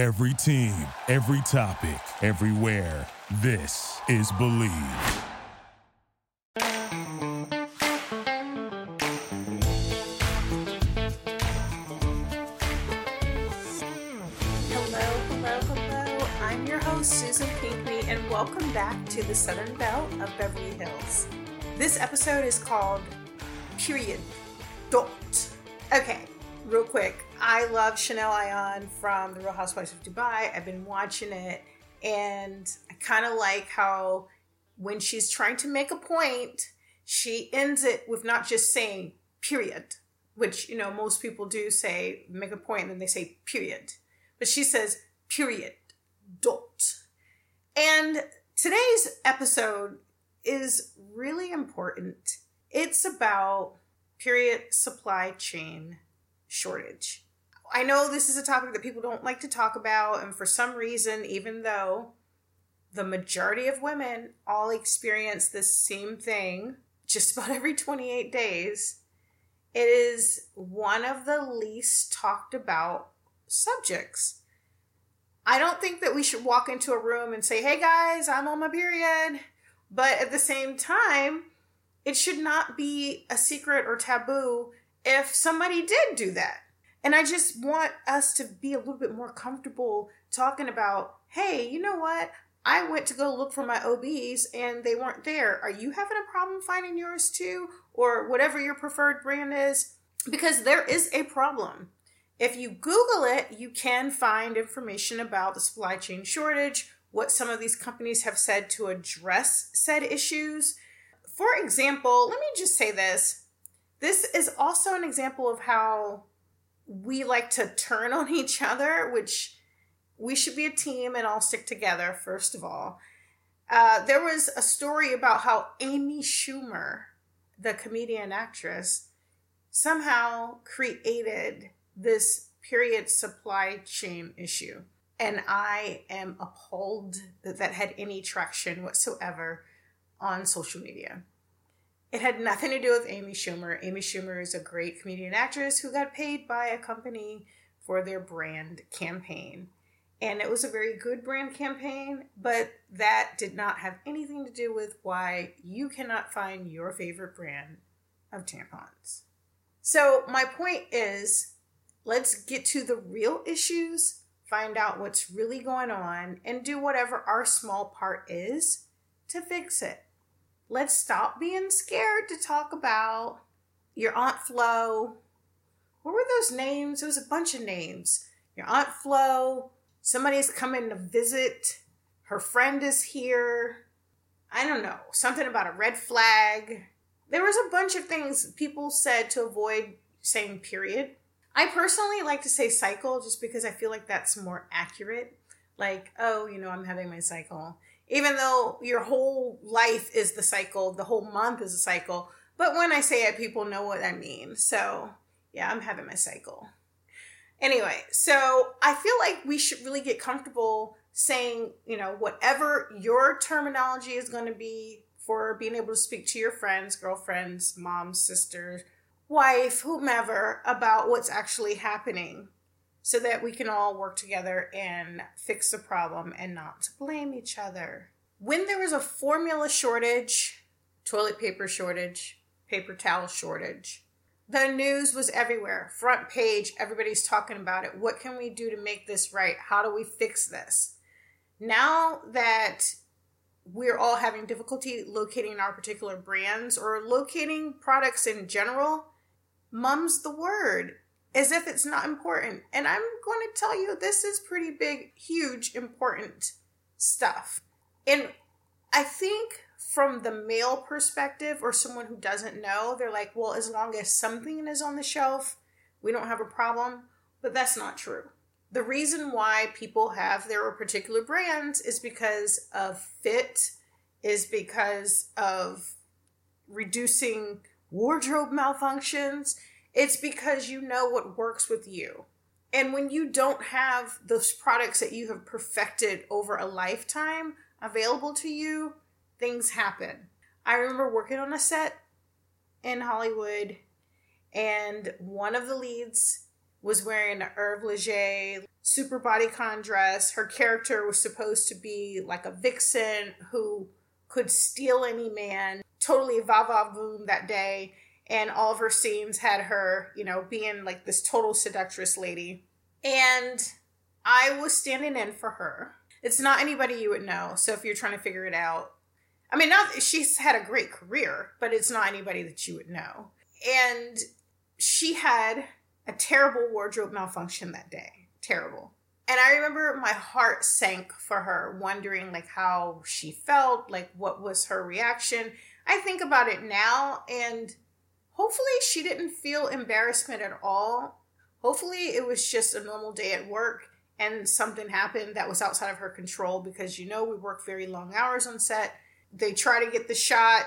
Every team, every topic, everywhere. This is Bleav. Hello, hello, hello. I'm your host, Susan Pinckney, and welcome back to the Southern Belle of Beverly Hills. This episode is called Period. Dot. Okay, real quick. I love Chanel Ayan from The Real Housewives of Dubai. I've been watching it, and I kind of like how when she's trying to make a point, she ends it with not just saying period, which, you know, most people do say, make a point, and then they say period but she says period dot and today's episode is really important it's about period supply chain shortage i know this is a topic that people don't like to talk about and for some reason even though the majority of women all experience this same thing just about every 28 days it is one of the least talked about subjects. I don't think that we should walk into a room and say, hey guys, I'm on my period. But at the same time, it should not be a secret or taboo if somebody did do that. And I just want us to be a little bit more comfortable talking about, hey, you know what? I went to go look for my OBs and they weren't there. Are you having a problem finding yours too? Or whatever your preferred brand is? Because there is a problem. If you Google it, you can find information about the supply chain shortage, what some of these companies have said to address said issues. For example, let me just say this this is also an example of how we like to turn on each other, which we should be a team and all stick together, first of all. Uh, there was a story about how Amy Schumer, the comedian actress, somehow created this period supply chain issue. And I am appalled that that had any traction whatsoever on social media. It had nothing to do with Amy Schumer. Amy Schumer is a great comedian actress who got paid by a company for their brand campaign. And it was a very good brand campaign, but that did not have anything to do with why you cannot find your favorite brand of tampons. So, my point is Let's get to the real issues, find out what's really going on, and do whatever our small part is to fix it. Let's stop being scared to talk about your Aunt Flo. What were those names? There was a bunch of names. Your Aunt Flo, somebody's coming to visit, her friend is here. I don't know, something about a red flag. There was a bunch of things people said to avoid saying period. I personally like to say cycle just because I feel like that's more accurate. Like, oh, you know, I'm having my cycle. Even though your whole life is the cycle, the whole month is a cycle. But when I say it, people know what I mean. So, yeah, I'm having my cycle. Anyway, so I feel like we should really get comfortable saying, you know, whatever your terminology is going to be for being able to speak to your friends, girlfriends, moms, sisters, wife, whomever, about what's actually happening so that we can all work together and fix the problem and not to blame each other. When there was a formula shortage, toilet paper shortage, paper towel shortage, the news was everywhere. Front page, everybody's talking about it. What can we do to make this right? How do we fix this? Now that we're all having difficulty locating our particular brands or locating products in general, mum's the word as if it's not important. And I'm going to tell you, this is pretty big, huge, important stuff. And I think from the male perspective or someone who doesn't know, they're like, well, as long as something is on the shelf, we don't have a problem. But that's not true. The reason why people have their particular brands is because of fit, is because of reducing wardrobe malfunctions, it's because you know what works with you. And when you don't have those products that you have perfected over a lifetime available to you, things happen. I remember working on a set in Hollywood, and one of the leads was wearing an Herve Leger super bodycon dress. Her character was supposed to be like a vixen who could steal any man. Totally va va voom that day. And all of her scenes had her, you know, being like this total seductress lady. And I was standing in for her. It's not anybody you would know. So if you're trying to figure it out, I mean, not she's had a great career, but it's not anybody that you would know. And she had a terrible wardrobe malfunction that day. Terrible. And I remember my heart sank for her, wondering like how she felt, like what was her reaction. I think about it now and hopefully she didn't feel embarrassment at all. Hopefully it was just a normal day at work and something happened that was outside of her control because you know we work very long hours on set. They try to get the shot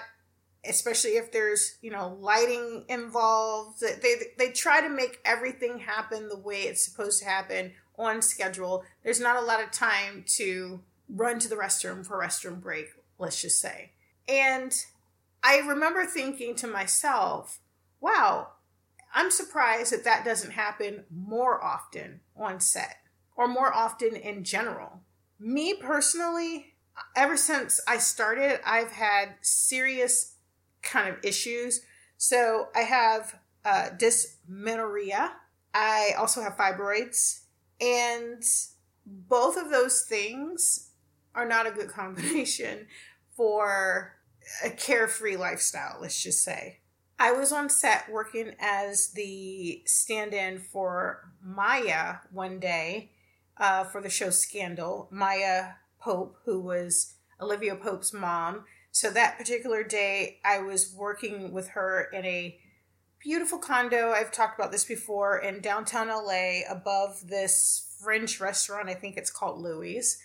especially if there's you know lighting involved they they try to make everything happen the way it's supposed to happen on schedule there's not a lot of time to run to the restroom for restroom break let's just say and i remember thinking to myself wow i'm surprised that that doesn't happen more often on set or more often in general me personally ever since i started i've had serious kind of issues. So I have uh, dysmenorrhea. I also have fibroids. And both of those things are not a good combination for a carefree lifestyle, let's just say. I was on set working as the stand in for Maya one day uh, for the show Scandal. Maya Pope, who was Olivia Pope's mom, so that particular day, I was working with her in a beautiful condo. I've talked about this before in downtown LA above this French restaurant. I think it's called Louis.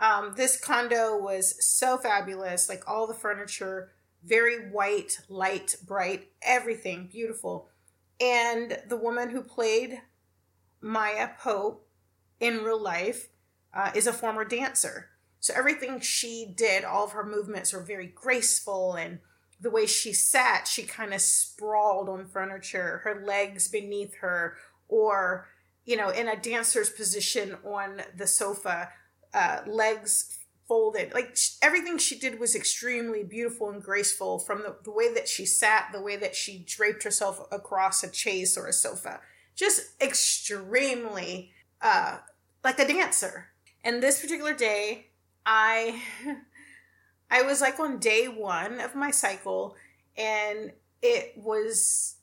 Um, this condo was so fabulous, like all the furniture, very white, light, bright, everything beautiful. And the woman who played Maya Pope in real life uh, is a former dancer. So everything she did, all of her movements were very graceful and the way she sat, she kind of sprawled on furniture, her legs beneath her, or, you know, in a dancer's position on the sofa, uh, legs folded. Like everything she did was extremely beautiful and graceful from the, the way that she sat, the way that she draped herself across a chase or a sofa. Just extremely uh, like a dancer. And this particular day, I I was like on day 1 of my cycle and it was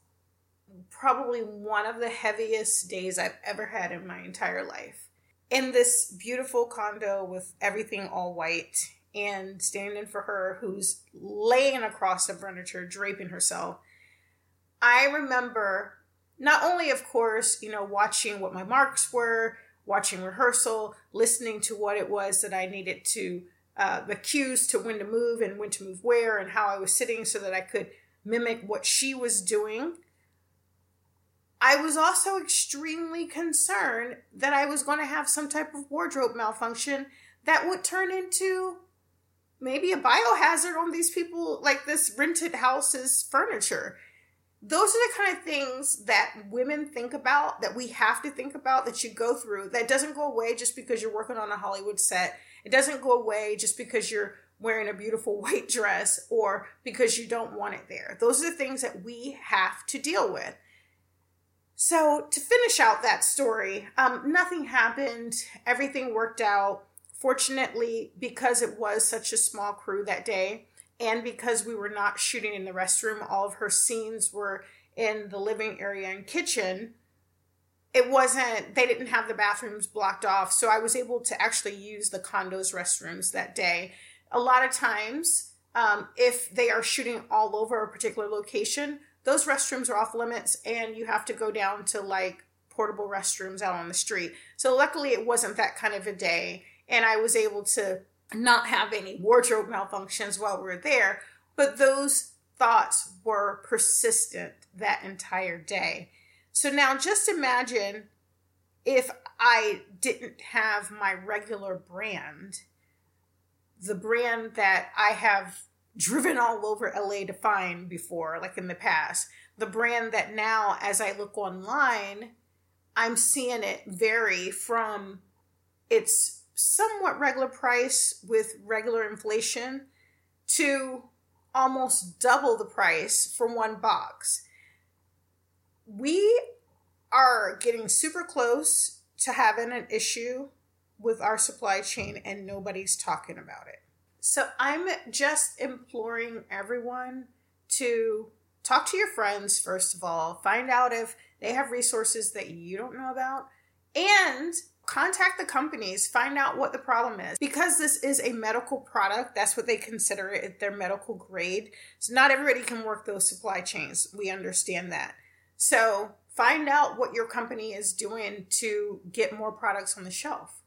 probably one of the heaviest days I've ever had in my entire life. In this beautiful condo with everything all white and standing for her who's laying across the furniture draping herself. I remember not only of course, you know, watching what my marks were, watching rehearsal, listening to what it was that I needed to, uh, the cues to when to move and when to move where and how I was sitting so that I could mimic what she was doing. I was also extremely concerned that I was going to have some type of wardrobe malfunction that would turn into maybe a biohazard on these people, like this rented house's furniture. Those are the kind of things that women think about that we have to think about that you go through. That doesn't go away just because you're working on a hollywood set. It doesn't go away just because you're wearing a beautiful white dress or because you don't want it there. Those are the things that we have to deal with so to finish out that story um, nothing happened everything worked out fortunately because it was such a small crew that day and because we were not shooting in the restroom, all of her scenes were in the living area and kitchen. It wasn't, they didn't have the bathrooms blocked off. So I was able to actually use the condo's restrooms that day. A lot of times, um, if they are shooting all over a particular location, those restrooms are off limits and you have to go down to like portable restrooms out on the street. So luckily, it wasn't that kind of a day. And I was able to not have any wardrobe malfunctions while we were there, but those thoughts were persistent that entire day. So now just imagine if I didn't have my regular brand, the brand that I have driven all over LA to find before, like in the past, the brand that now, as I look online, I'm seeing it vary from its somewhat regular price with regular inflation to almost double the price for one box. We are getting super close to having an issue with our supply chain and nobody's talking about it. So I'm just imploring everyone to talk to your friends, first of all, find out if they have resources that you don't know about, and contact the companies, find out what the problem is. Because this is a medical product, that's what they consider it, their medical grade. So not everybody can work those supply chains. We understand that. So find out what your company is doing to get more products on the shelf.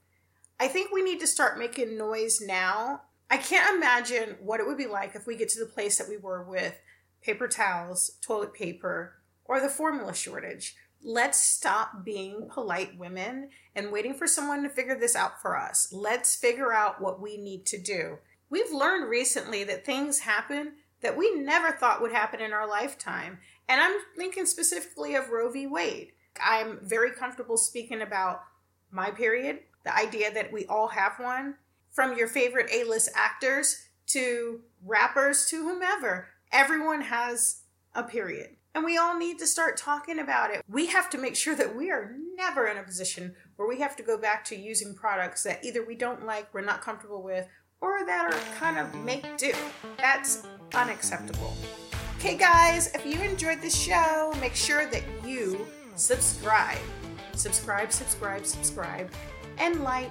I think we need to start making noise now. I can't imagine what it would be like if we get to the place that we were with paper towels, toilet paper, or the formula shortage. Let's stop being polite women and waiting for someone to figure this out for us. Let's figure out what we need to do. We've learned recently that things happen that we never thought would happen in our lifetime. And I'm thinking specifically of Roe v. Wade. I'm very comfortable speaking about my period, the idea that we all have one, from your favorite A list actors to rappers to whomever. Everyone has a period. And we all need to start talking about it. We have to make sure that we are never in a position where we have to go back to using products that either we don't like, we're not comfortable with, or that are kind of make do. That's unacceptable. Okay, guys, if you enjoyed the show, make sure that you subscribe. Subscribe, subscribe, subscribe, and like,